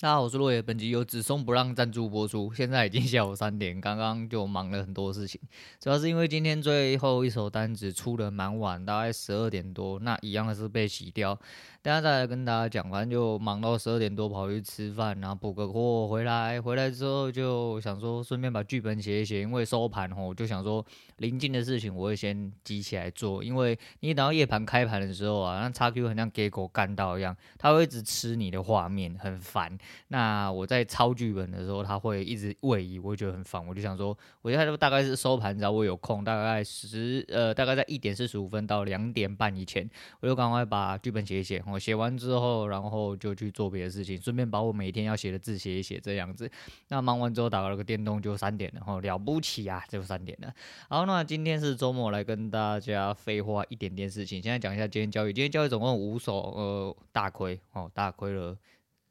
大家好，我是落叶。本集由子松不让赞助播出。现在已经下午三点，刚刚就忙了很多事情，主要是因为今天最后一手单子出的蛮晚，大概十二点多，那一样的是被洗掉。等下再来跟大家讲，反正就忙到十二点多，跑去吃饭，然后补个货回来。回来之后就想说，顺便把剧本写一写，因为收盘吼，就想说临近的事情我会先积起来做，因为你等到夜盘开盘的时候啊，那叉 Q 很像给狗干到一样，它会一直吃你的画面，很烦。那我在抄剧本的时候，他会一直位移，我会觉得很烦。我就想说，我现在大概是收盘，只要我有空，大概十呃，大概在一点四十五分到两点半以前，我就赶快把剧本写一写。我写完之后，然后就去做别的事情，顺便把我每天要写的字写一写，这样子。那忙完之后，打了个电动，就三点了，吼，了不起啊，就三点了。好，那今天是周末，来跟大家废话一点点事情。现在讲一下今天交易，今天交易总共五手，呃，大亏哦，大亏了。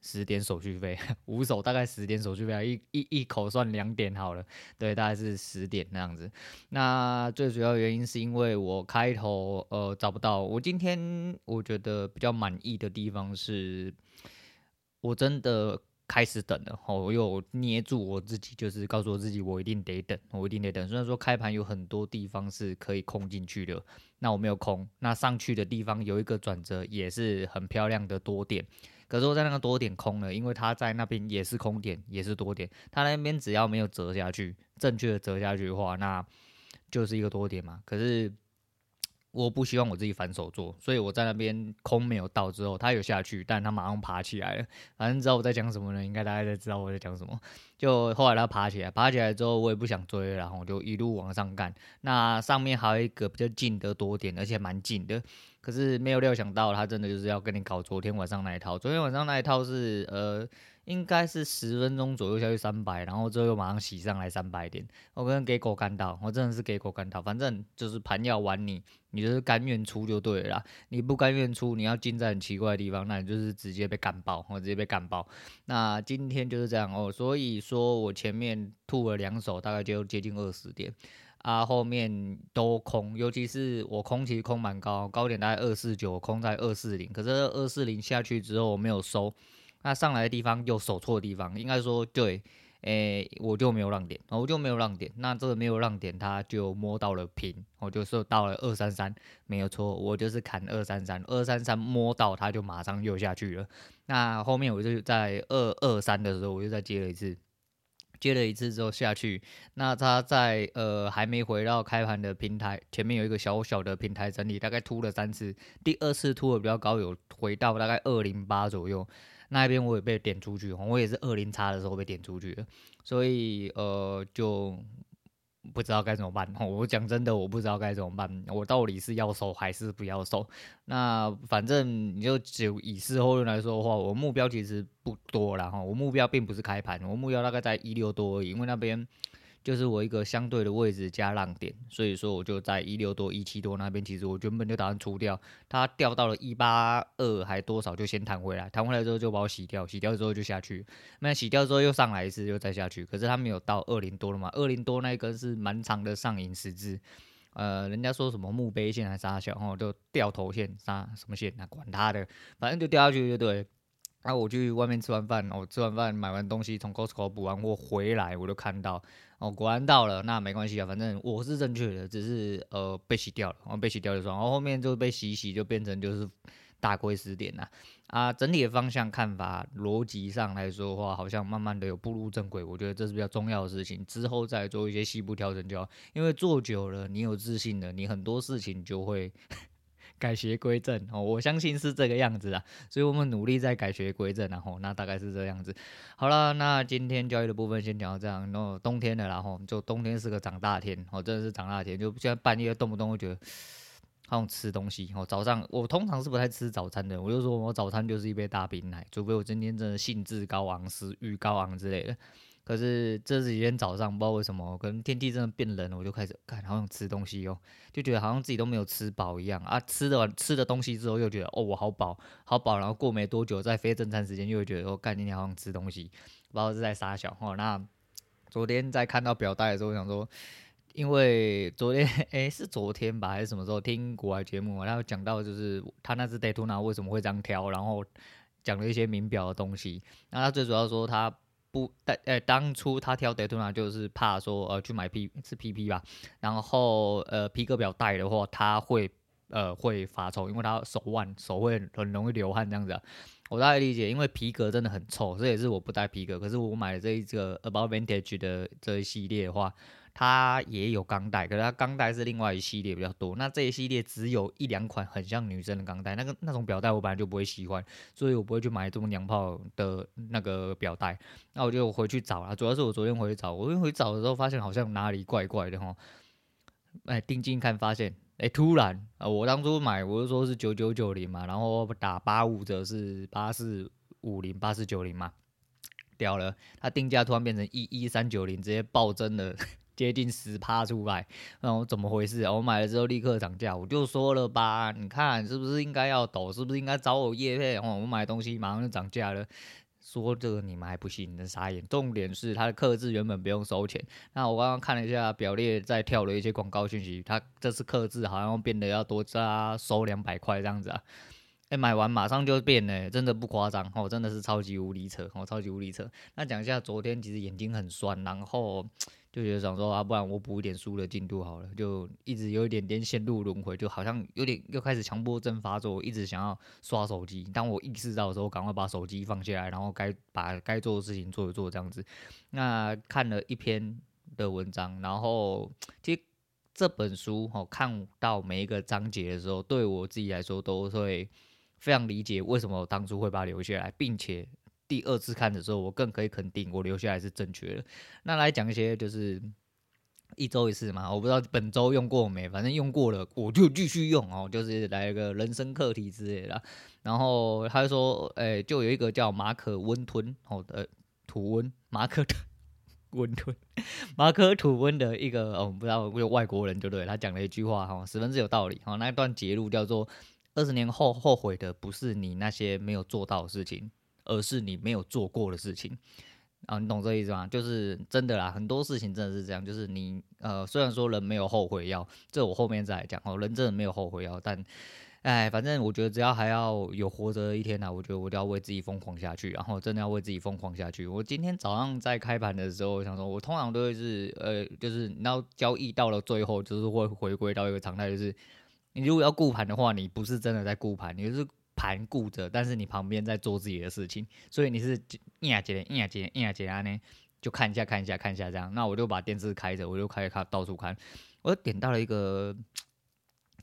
十点手续费，五手大概十点手续费，一一一口算两点好了，对，大概是十点那样子。那最主要原因是因为我开头呃找不到，我今天我觉得比较满意的地方是，我真的开始等了，吼我又捏住我自己，就是告诉我自己，我一定得等，我一定得等。虽然说开盘有很多地方是可以空进去的，那我没有空，那上去的地方有一个转折，也是很漂亮的多点。可是我在那个多点空了，因为它在那边也是空点，也是多点。它那边只要没有折下去，正确的折下去的话，那就是一个多点嘛。可是我不希望我自己反手做，所以我在那边空没有到之后，他有下去，但他马上爬起来了。反正知道我在讲什么呢？应该大家都知道我在讲什么。就后来他爬起来，爬起来之后我也不想追了，然后我就一路往上干。那上面还有一个比较近的多点，而且蛮近的。可是没有料想到，他真的就是要跟你搞昨天晚上那一套。昨天晚上那一套是呃，应该是十分钟左右下去三百，然后之后又马上洗上来三百点。我跟给狗干到，我真的是给狗干到。反正就是盘要玩你，你就是甘愿出就对了。你不甘愿出，你要进在很奇怪的地方，那你就是直接被干爆，我直接被干爆。那今天就是这样哦，所以说我前面吐了两手，大概就接近二十点。啊，后面都空，尤其是我空其实空蛮高，高点大概二四九，空在二四零。可是二四零下去之后我没有收，那上来的地方又守错的地方，应该说对，诶、我就没有让点，我就没有让点。那这个没有让点，他就摸到了平，我就说到了二三三，没有错，我就是砍二三三，二三三摸到他就马上又下去了。那后面我就在二二三的时候，我又再接了一次。接了一次之后下去，那他在呃还没回到开盘的平台前面有一个小小的平台整理，大概突了三次，第二次突的比较高，有回到大概二零八左右，那一边我也被点出去，我也是二零差的时候被点出去的，所以呃就。不知道该怎么办，我讲真的，我不知道该怎么办。我到底是要收还是不要收？那反正你就就以事后论来说的话，我目标其实不多了哈。我目标并不是开盘，我目标大概在一六多而已，因为那边。就是我一个相对的位置加浪点，所以说我就在一六多、一七多那边。其实我原本就打算出掉，它掉到了一八二还多少，就先弹回来，弹回来之后就把我洗掉，洗掉之后就下去。那洗掉之后又上来一次，又再下去。可是它没有到二零多了嘛？二零多那一根是蛮长的上影十字，呃，人家说什么墓碑线还是啥小，然后就掉头线啥什么线，那管他的，反正就掉下去就对。然后我去外面吃完饭，我吃完饭买完东西，从 Costco 补完货回来，我就看到。哦，果然到了，那没关系啊，反正我是正确的，只是呃被洗掉了，然后被洗掉就算，然后后面就被洗洗，就变成就是大亏十点了啊。整体的方向看法，逻辑上来说的话，好像慢慢的有步入正轨，我觉得这是比较重要的事情，之后再做一些细部调整就好，因为做久了，你有自信了，你很多事情就会。改邪归正哦，我相信是这个样子啊，所以我们努力在改邪归正，然后那大概是这样子。好了，那今天交易的部分先讲到这样。然后冬天了，然后就冬天是个长大天哦，真的是长大天，就现在半夜动不动就觉得 好想吃东西哦。早上我通常是不太吃早餐的，我就说我早餐就是一杯大冰奶，除非我今天真的兴致高昂、食欲高昂之类的。可是这几天早上不知道为什么，可能天气真的变冷了，我就开始看好想吃东西哦，就觉得好像自己都没有吃饱一样啊。吃的完吃的东西之后又觉得哦，我好饱好饱，然后过没多久在非正餐时间又觉得哦，干今天好想吃东西，不知道是在杀小哦。那昨天在看到表带的时候，我想说，因为昨天诶是昨天吧还是什么时候听国外节目，然后讲到就是他那只 Daytona 为什么会这样挑，然后。讲了一些名表的东西。那他最主要说他不带，诶、当初他挑 Daytona 就是怕说呃去买 P 是 PP 吧，然后呃皮革表带的话他会呃会发臭，因为他手腕手会很容易流汗这样子。我大概理解，因为皮革真的很臭，这也是我不带皮革。可是我买了这一个 About Vintage 的这一系列的话，它也有钢带，可是它钢带是另外一系列比较多。那这一系列只有一两款很像女生的钢带，那个那种表带我本来就不会喜欢，所以我不会去买这么娘炮的那个表带。那我就回去找了，主要是我昨天回去找，我昨天回去找的时候发现好像哪里怪怪的哈。哎，定睛看发现。哎、突然啊、我当初买，我就说是九九九零嘛，然后打八五折是八四五零、八四九零嘛，掉了。它定价突然变成一一三九零，直接暴增了接近十趴出来，然后怎么回事？我买了之后立刻涨价，我就说了吧，你看是不是应该要抖？是不是应该找我叶配？哦，我买东西马上就涨价了。说这个你们还不信？你的傻眼。重点是它的克制原本不用收钱。那我刚刚看了一下表列，在跳了一些广告讯息，它这次克制好像变得要多加收两百块这样子啊。哎，买完马上就变了，真的不夸张哦，真的是超级无理扯哦，超级无理扯。那讲一下昨天其实眼睛很酸，然后。就觉得想说啊，不然我补一点书的进度好了，就一直有一点点陷入轮回，就好像有点又开始强迫症发作，一直想要刷手机。当我意识到的时候，赶快把手机放下来，然后该把该做的事情做一做，这样子。那看了一篇的文章，然后其实这本书哦，看到每一个章节的时候，对我自己来说都会非常理解为什么我当初会把它留下来，并且。第二次看的时候，我更可以肯定我留下来是正确的。那来讲一些就是一周一次嘛，我不知道本周用过没，反正用过了我就继续用哦，就是来一个人生课题之类的。然后他就说，哎、就有一个叫马可温吞哦的土温，马可 温吞，马可吐温的一个哦，不知道有外国人就对，他讲了一句话哈，十分之有道理哈。那一段节录叫做：二十年后后悔的不是你那些没有做到的事情。而是你没有做过的事情啊，你懂这意思吗？就是真的啦，很多事情真的是这样，就是你呃，虽然说人没有后悔药，这我后面再来讲哦，人真的没有后悔药，但哎，反正我觉得只要还要有活着的一天呢，我觉得我都要为自己疯狂下去，然后真的要为自己疯狂下去。我今天早上在开盘的时候，我想说，我通常都会是呃，就是你要交易到了最后，就是会回归到一个常态，就是你如果要顾盘的话，你不是真的在顾盘，你是。盘顾着，但是你旁边在做自己的事情，所以你是一呀接一呀接一呀接啊呢，就看一下看一下看一下这样。那我就把电视开着，我就开始看到处看。我就点到了一个，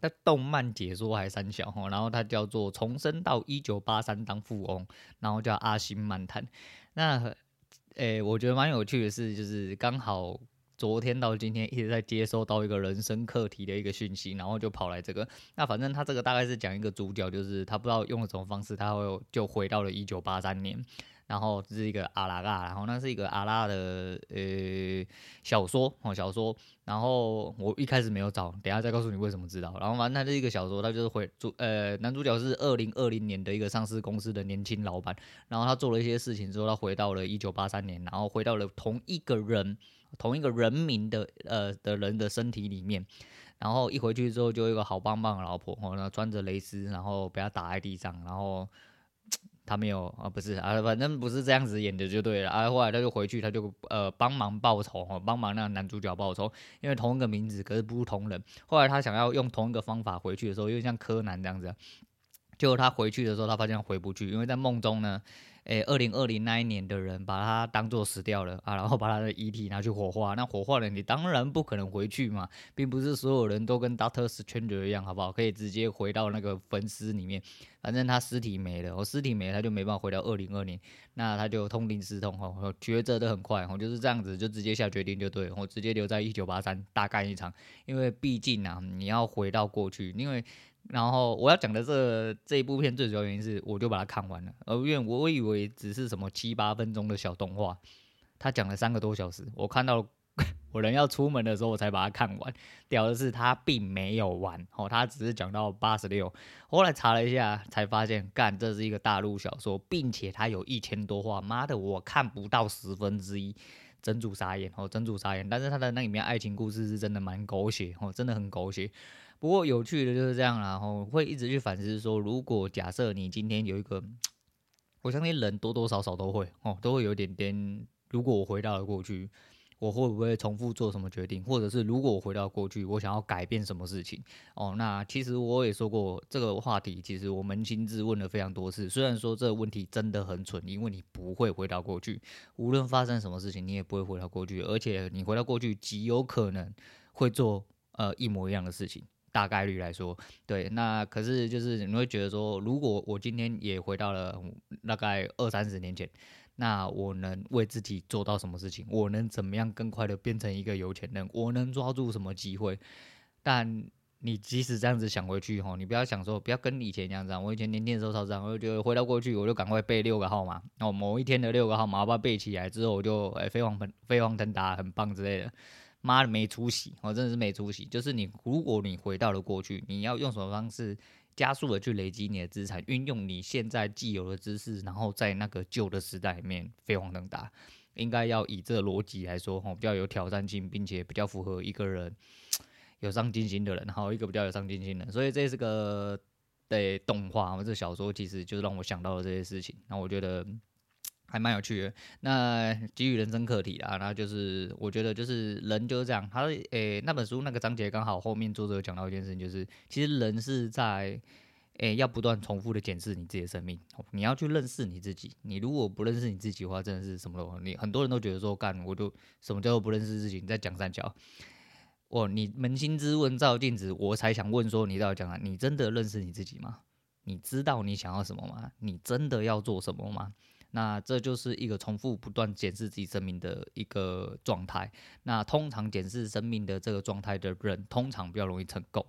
在动漫解说还三小哈，然后它叫做重生到一九八三当富翁，然后叫阿星漫谈。那诶、我觉得蛮有趣的是，就是刚好。昨天到今天一直在接收到一个人生课题的一个讯息，然后就跑来这个。那反正他这个大概是讲一个主角，就是他不知道用了什么方式，他会就回到了一九八三年。然后这是一个阿拉嘎，然后那是一个阿拉的呃小说哦小说。然后我一开始没有找，等下再告诉你为什么知道。然后反正他是一个小说，他就是回主呃 男主角是二零二零年的一个上市公司的年轻老板。然后他做了一些事情之后，他回到了一九八三年，然后回到了同一个人。同一个人名的呃的人的身体里面，然后一回去之后就有一个好棒棒的老婆，然后穿着蕾丝，然后被他打在地上，然后 他没有啊，不是啊，反正不是这样子演的就对了啊。后来他就回去，他就呃帮忙报仇哦，帮忙那个男主角报仇，因为同一个名字可是不同人。后来他想要用同一个方法回去的时候，因为像柯南这样子，就他回去的时候，他发现回不去，因为在梦中呢。诶，二零二零那一年的人把他当做死掉了啊，然后把他的遗体拿去火化。那火化了，你当然不可能回去嘛，并不是所有人都跟 Doctor Strange 一样，好不好？可以直接回到那个坟尸里面。反正他尸体没了，我尸体没了，他就没办法回到二零二零。那他就痛定思痛，吼，抉择的很快，吼，就是这样子，就直接下决定就对，我直接留在一九八三大干一场。因为毕竟啊，你要回到过去，因为。然后我要讲的这这一部片最主要原因是，我就把它看完了，而因为我以为只是什么七八分钟的小动画，他讲了三个多小时，我看到我人要出门的时候，我才把它看完。屌的是，他并没有完，哦，他只是讲到八十六。后来查了一下，才发现，干，这是一个大陆小说，并且它有一千多话，妈的，我看不到十分之一，整组傻眼，哦，整组傻眼。但是他的那里面爱情故事是真的蛮狗血，哦，真的很狗血。不过有趣的就是这样，然后会一直去反思说，如果假设你今天有一个我相信人多多少少都会哦，都会有点点。如果我回到了过去。我会不会重复做什么决定，或者是如果我回到过去，我想要改变什么事情？哦，那其实我也说过这个话题，其实我扪心自问了非常多次。虽然说这个问题真的很蠢，因为你不会回到过去，无论发生什么事情，你也不会回到过去，而且你回到过去极有可能会做呃一模一样的事情，大概率来说，对。那可是就是你会觉得说，如果我今天也回到了大概二三十年前。那我能为自己做到什么事情？我能怎么样更快的变成一个有钱人？我能抓住什么机会？但你即使这样子想回去吼，你不要想说，不要跟以前一样这样。我以前年轻的时候超这样，我就觉得回到过去，我就赶快背六个号码。哦，某一天的六个号码，我把它背起来之后，我就诶飞黄腾飞黄腾达，很棒之类的。妈的没出息，我真的是没出息。就是你，如果你回到了过去，你要用什么方式？加速的去累积你的资产，运用你现在既有的知识，然后在那个旧的时代里面飞黄腾达，应该要以这逻辑来说，吼，比较有挑战性，并且比较符合一个人有上进心的人，然后一个比较有上进心的人，所以这是个对动画，这小说其实就是让我想到了这些事情，那我觉得。还蛮有趣的，那给予人生课题啦，那就是我觉得就是人就是这样，他诶、那本书那个章节刚好后面作者有讲到一件事情，就是其实人是在诶、要不断重复的检视你自己的生命，你要去认识你自己，你如果不认识你自己的话，真的是什么都你很多人都觉得说干我就什么叫做不认识自己，你在讲三角，哦你扪心自问照镜子，我才想问说你到底讲啊，你真的认识你自己吗？你知道你想要什么吗？你真的要做什么吗？那这就是一个重复不断检视自己生命的一个状态。那通常检视生命的这个状态的人，通常比较容易成功。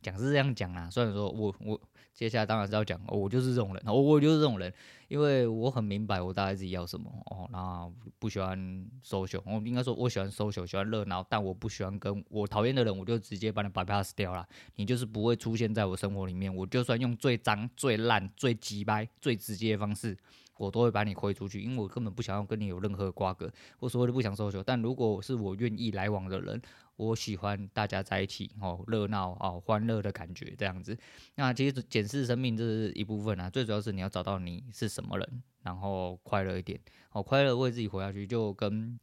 讲是这样讲啦，虽然说我我接下来当然是要讲，我就是这种人，我我就是这种人，因为我很明白我大概自己要什么哦。那不喜欢 social，我应该说我喜欢 social，喜欢热闹，但我不喜欢跟我讨厌的人，我就直接把你 bypass 掉了。你就是不会出现在我生活里面，我就算用最脏、最烂、最鸡掰、最直接的方式。我都会把你挥出去，因为我根本不想要跟你有任何瓜葛。我所谓的不想收球，但如果是我愿意来往的人，我喜欢大家在一起哦，热闹哦，欢乐的感觉这样子。那其实检视生命这是一部分啊，最主要是你要找到你是什么人，然后快乐一点哦，快乐为自己活下去，就跟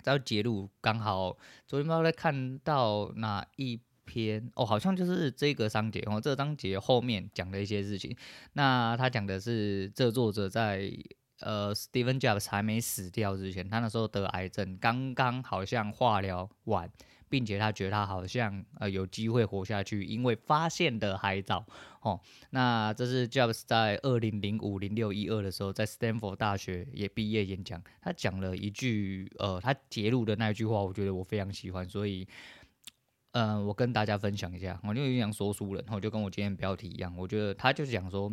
在节录刚好昨天不知道在看到哪一。篇哦，好像就是这个章节哦，这个章节后面讲的一些事情。那他讲的是，这作者在呃，Steven Jobs 还没死掉之前，他那时候得癌症，刚刚好像化疗完，并且他觉得他好像呃有机会活下去，因为发现的还早哦。那这是 Jobs 在二零零五零六一二的时候，在 Stanford 大学也毕业演讲，他讲了一句呃，他揭露的那一句话，我觉得我非常喜欢，所以。嗯、呃，我跟大家分享一下，我就有点说书人，然后就跟我今天标题一样，我觉得他就是讲说，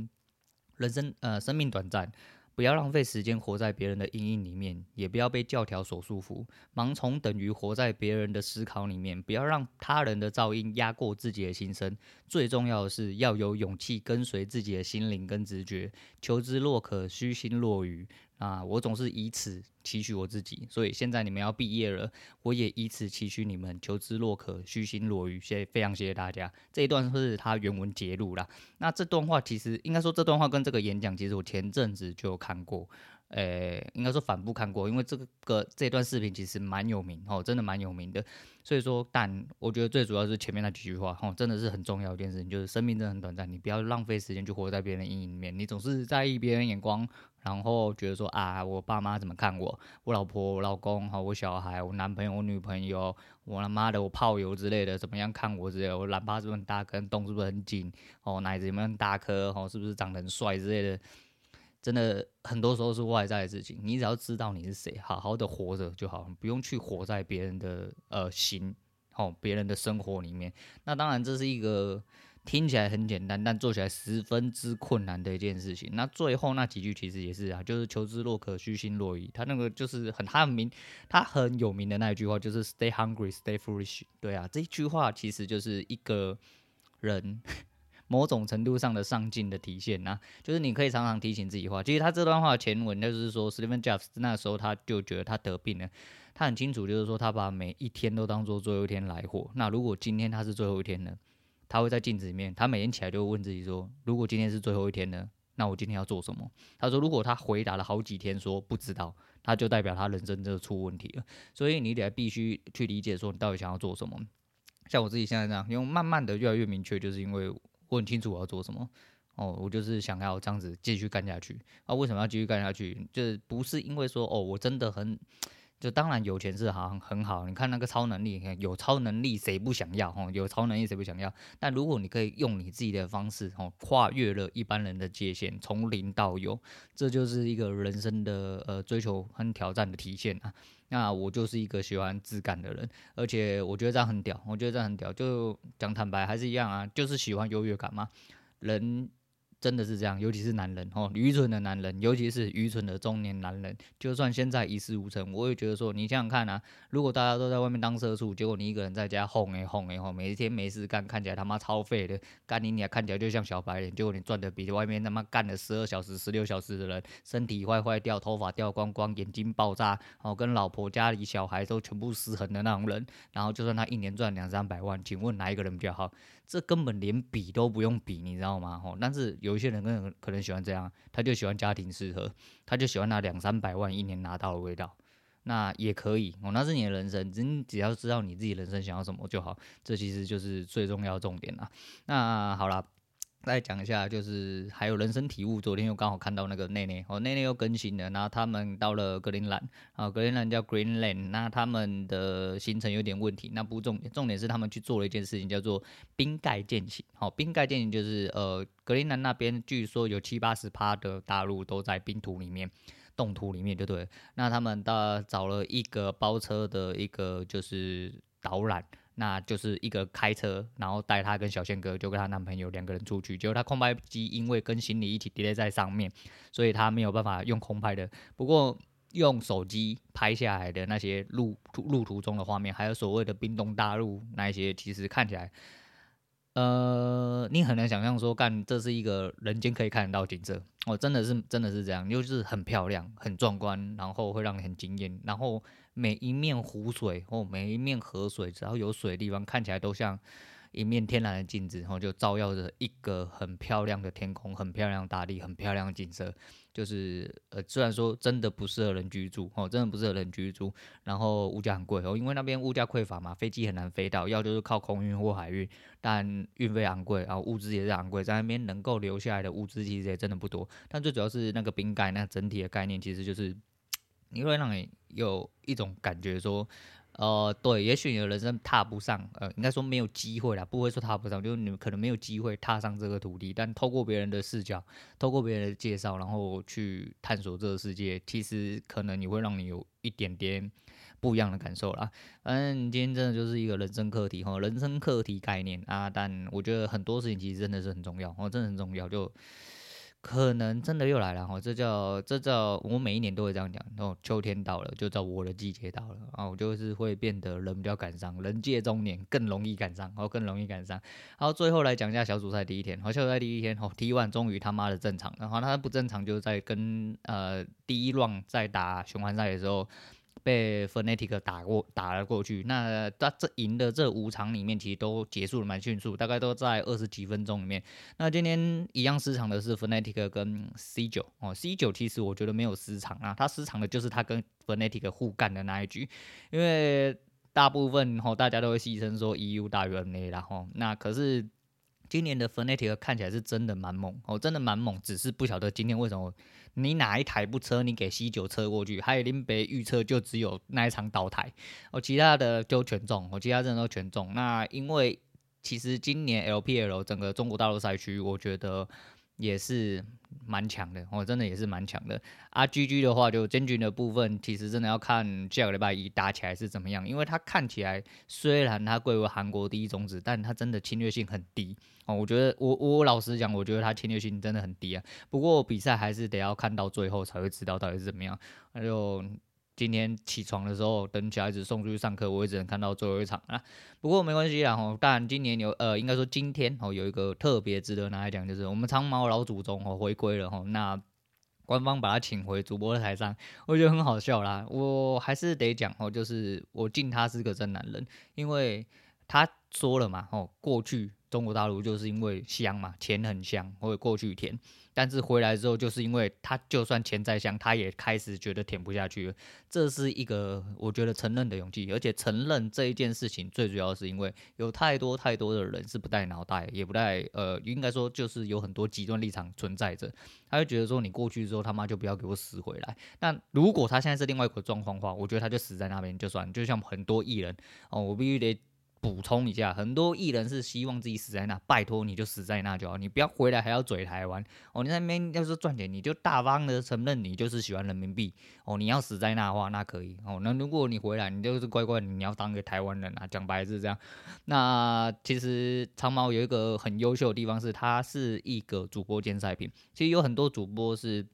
人生呃生命短暂，不要浪费时间活在别人的阴影里面，也不要被教条所束缚，盲从等于活在别人的思考里面，不要让他人的噪音压过自己的心声，最重要的是要有勇气跟随自己的心灵跟直觉，求知若渴，虚心若愚。啊，我总是以此期许我自己，所以现在你们要毕业了，我也以此期许你们，求知若渴，虚心若愚。谢谢，非常谢谢大家。这一段是他原文节录啦。那这段话其实应该说，这段话跟这个演讲，其实我前阵子就有看过。诶、应该说反复看过，因为这个这段视频其实蛮有名哦，真的蛮有名的。所以说，但我觉得最主要是前面那几句话哦，真的是很重要一件事情，就是生命真的很短暂，你不要浪费时间去活在别人的阴影里面。你总是在意别人眼光，然后觉得说啊，我爸妈怎么看我，我老婆、我老公、哈，我小孩、我男朋友、我女朋友，我他妈的我炮友之类的怎么样看我之类，我懒趴是不是大根洞是不是很紧？哦，奶子有没有很大颗？哦，是不是长得很帅之类的？真的很多时候是外在的事情，你只要知道你是谁，好好的活着就好，不用去活在别人的呃心，哦，别人的生活里面。那当然这是一个听起来很简单，但做起来十分之困难的一件事情。那最后那几句其实也是啊，就是求知若渴，虚心若愚。他那个就是很他很名，他很有名的那一句话就是 “Stay hungry, stay foolish”。对啊，这一句话其实就是一个人。某种程度上的上进的体现呐、啊，就是你可以常常提醒自己话。其实他这段话的前文就是说，Steve Jobs 那时候他就觉得他得病了，他很清楚，就是说他把每一天都当做最后一天来活。那如果今天他是最后一天呢？他会在镜子里面，他每天起来就会问自己说：如果今天是最后一天呢？那我今天要做什么？他说，如果他回答了好几天说不知道，他就代表他人生就出问题了。所以你得必须去理解说你到底想要做什么。像我自己现在这样，因为慢慢的越来越明确，就是因为我很清楚我要做什么。哦，我就是想要这样子继续干下去。啊，为什么要继续干下去？就是不是因为说哦，我真的很。就当然有钱是好很好，你看那个超能力，有超能力谁不想要？哦，有超能力谁不想要？但如果你可以用你自己的方式，哦，跨越了一般人的界限，从零到有，这就是一个人生的呃追求和挑战的体现啊。那我就是一个喜欢质感的人，而且我觉得这样很屌，我觉得这样很屌。就讲坦白还是一样啊，就是喜欢优越感嘛，人。真的是这样，尤其是男人哦，愚蠢的男人，尤其是愚蠢的中年男人，就算现在一事无成，我也觉得说，你想想看啊，如果大家都在外面当社畜，结果你一个人在家哄哎哄哎吼，每一天没事干，看起来他妈超废的，干你娘看起来就像小白脸，结果你赚的比外面他妈干了十二小时、十六小时的人，身体坏坏掉，头发掉光光，眼睛爆炸，哦，跟老婆家里小孩都全部失衡的那种人，然后就算他一年赚两三百万，请问哪一个人比较好？这根本连比都不用比，你知道吗？吼，但是有一些人可能可能喜欢这样，他就喜欢家庭适合，他就喜欢那两三百万一年拿到的味道，那也可以哦，那是你的人生，你只要知道你自己人生想要什么就好，这其实就是最重要的重点啦。那好了。再讲一下，就是还有人生体悟。昨天又刚好看到那个内内哦，内内又更新了。然后他们到了格陵兰啊，格陵兰叫 Greenland。那他们的行程有点问题，那不重点，重点是他们去做了一件事情，叫做冰盖践行。好，冰盖践行就是呃，格陵兰那边据说有七八十趴的大陆都在冰土里面、冻土里面，就对。那他们到找了一个包车的一个就是导览。那就是一个开车，然后带她跟小宪哥，就跟她男朋友两个人出去。结果她空拍机因为跟行李一起叠在上面，所以她没有办法用空拍的。不过用手机拍下来的那些路途路途中的画面，还有所谓的冰冻大陆那一些，其实看起来，呃，你很难想象说，干这是一个人间可以看得到景色。哦，真的是真的是这样，就是很漂亮、很壮观，然后会让你很惊艳，然后。每一面湖水或每一面河水，只要有水的地方，看起来都像一面天然的镜子，然后就照耀着一个很漂亮的天空、很漂亮大地、很漂亮的景色。就是呃，虽然说真的不适合人居住哦，真的不适合人居住，然后物价很贵哦，因为那边物价匮乏嘛，飞机很难飞到，要就是靠空运或海运，但运费昂贵，然后物资也是昂贵，在那边能够留下来的物资其实也真的不多。但最主要是那个冰盖，那整体的概念其实就是。你会让你有一种感觉说，呃，对，也许你的人生踏不上，呃，应该说没有机会啦，不会说踏不上，就是你们可能没有机会踏上这个土地，但透过别人的视角，透过别人的介绍，然后去探索这个世界，其实可能你会让你有一点点不一样的感受啦。反正今天真的就是一个人生课题哈，人生课题概念啊，但我觉得很多事情其实真的是很重要，哦，真的很重要，就。可能真的又来了哈，这叫这叫我每一年都会这样讲。然后秋天到了，就叫我的季节到了啊，我就是会变得人比较感伤，人界中年更容易感伤，然后更容易感伤。好最后来讲一下小组赛第一天，好，小组赛第一天，哦，T1 终于他妈的正常，然后他不正常就在跟呃第一轮在打循环赛的时候。被 Fnatic 打过打了过去，那他这赢的这五场里面，其实都结束的蛮迅速，大概都在二十几分钟里面。那今天一样失常的是 Fnatic 跟 C 九哦，C 九其实我觉得没有失常啊，他失常的就是他跟 Fnatic 互干的那一局，因为大部分吼大家都会戏称说 EU 大于 NA 啦吼，那可是。今年的 Fnatic 看起来是真的蛮猛哦，真的蛮猛，只是不晓得今天为什么你哪一台不车，你给 C 九车过去，还有林北预测就只有那一场倒台哦，其他的就全中，我，其他真的都全中。那因为其实今年 LPL 整个中国大陆赛区，我觉得。也是蛮强的，我、真的也是蛮强的。啊，GG 的话，就真菌的部分，其实真的要看下个礼拜一打起来是怎么样。因为他看起来虽然他贵为韩国第一种子，但他真的侵略性很低哦。我觉得我我老实讲，我觉得他侵略性真的很低啊。不过比赛还是得要看到最后才会知道到底是怎么样。那就。今天起床的时候，等小孩子送出去上课，我也只能看到最后一场啊。不过没关系啦，吼，当然今年有呃，应该说今天哦，有一个特别值得拿来讲，就是我们长毛老祖宗哦回归了吼。那官方把他请回主播的台上，我觉得很好笑啦。我还是得讲哦，就是我敬他是个真男人，因为他说了嘛，哦，过去中国大陆就是因为香嘛，钱很香，或者过去甜。但是回来之后，就是因为他就算钱再香，他也开始觉得甜不下去了。这是一个我觉得承认的勇气，而且承认这一件事情最主要是因为有太多太多的人是不带脑袋，也不带呃，应该说就是有很多极端立场存在着。他会觉得说你过去之后他妈就不要给我死回来。那如果他现在是另外一个状况的话，我觉得他就死在那边就算。就像很多艺人哦，我必须得。补充一下，很多艺人是希望自己死在那，拜托你就死在那就好，你不要回来还要嘴台湾哦。你那边要是赚钱，你就大方的承认你就是喜欢人民币哦。你要死在那的话，那可以哦。那如果你回来，你就是乖乖，你要当个台湾人啊，讲白是这样。那其实长毛有一个很优秀的地方是，他是一个主播兼赛评。其实有很多主播是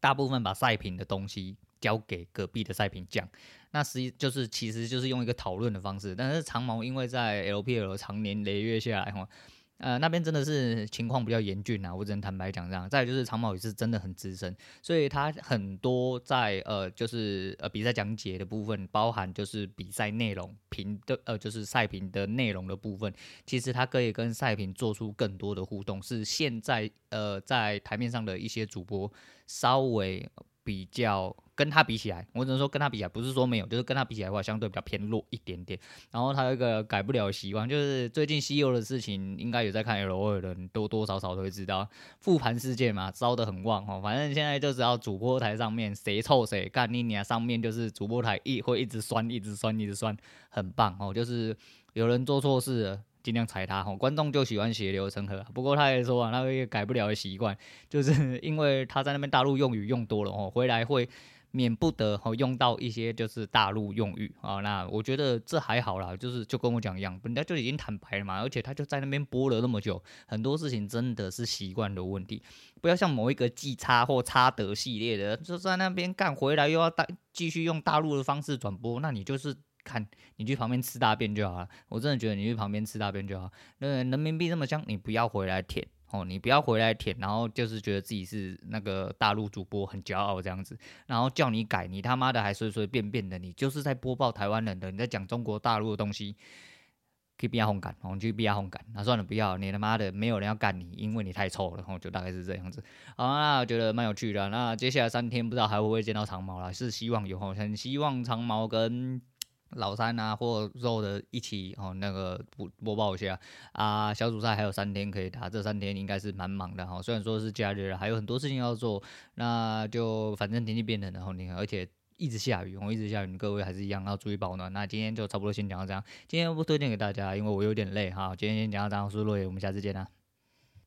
大部分把赛评的东西交给隔壁的赛评讲。那实际就是，其实就是用一个讨论的方式，但是长毛因为在 LPL 常年累月下来哈，呃，那边真的是情况比较严峻啊，我只能坦白讲这样。再就是长毛也是真的很资深，所以他很多在呃就是呃比赛讲解的部分，包含就是比赛内容评的呃就是赛评的内容的部分，其实他可以跟赛评做出更多的互动，是现在呃在台面上的一些主播稍微比较。跟他比起来，我只能说跟他比起来，不是说没有，就是跟他比起来的话，相对比较偏弱一点点。然后他有一个改不了的习惯，就是最近西游的事情，应该有在看 LOL 的人多多少少都会知道，复盘事件嘛，烧得很旺哦。反正现在就只要主播台上面谁臭谁干你娘，上面就是主播台一会一直酸，一直酸，一直酸，很棒哦。就是有人做错事了。尽量踩他吼，观众就喜欢血流成河。不过他也说啊，那个也改不了的习惯，就是 因为他在那边大陆用语用多了哦，回来会免不得哦用到一些就是大陆用语啊。那我觉得这还好啦，就是就跟我讲一样，人家就已经坦白了嘛，而且他就在那边播了那么久，很多事情真的是习惯的问题。不要像某一个季差或差德系列的，就在那边干回来又要大继续用大陆的方式转播，那你就是。看你去旁边吃大便就好了，我真的觉得你去旁边吃大便就好。那人民币这么香，你不要回来舔哦，你不要回来舔，然后就是觉得自己是那个大陆主播很骄傲这样子，然后叫你改，你他妈的还随随便便的，你就是在播报台湾人的，你在讲中国大陆的东西，可以比较红感，我们去比较红感，那算了，不要，你他妈的没有人要干你，因为你太臭了，然后就大概是这样子。好，那我觉得蛮有趣的，那接下来三天不知道还会不会见到长毛了，是希望有，很希望长毛跟。老三啊，或肉的一起哦，那个播播报一下啊。小组赛还有三天可以打，这三天应该是蛮忙的哈。虽然说是假日，还有很多事情要做，那就反正天气变冷，然后你看，而且一直下雨，我一直下雨，各位还是一样要注意保暖。那今天就差不多先讲到这样，今天不推荐给大家，因为我有点累哈。今天先讲到这样，我是陆野，我们下次见啦。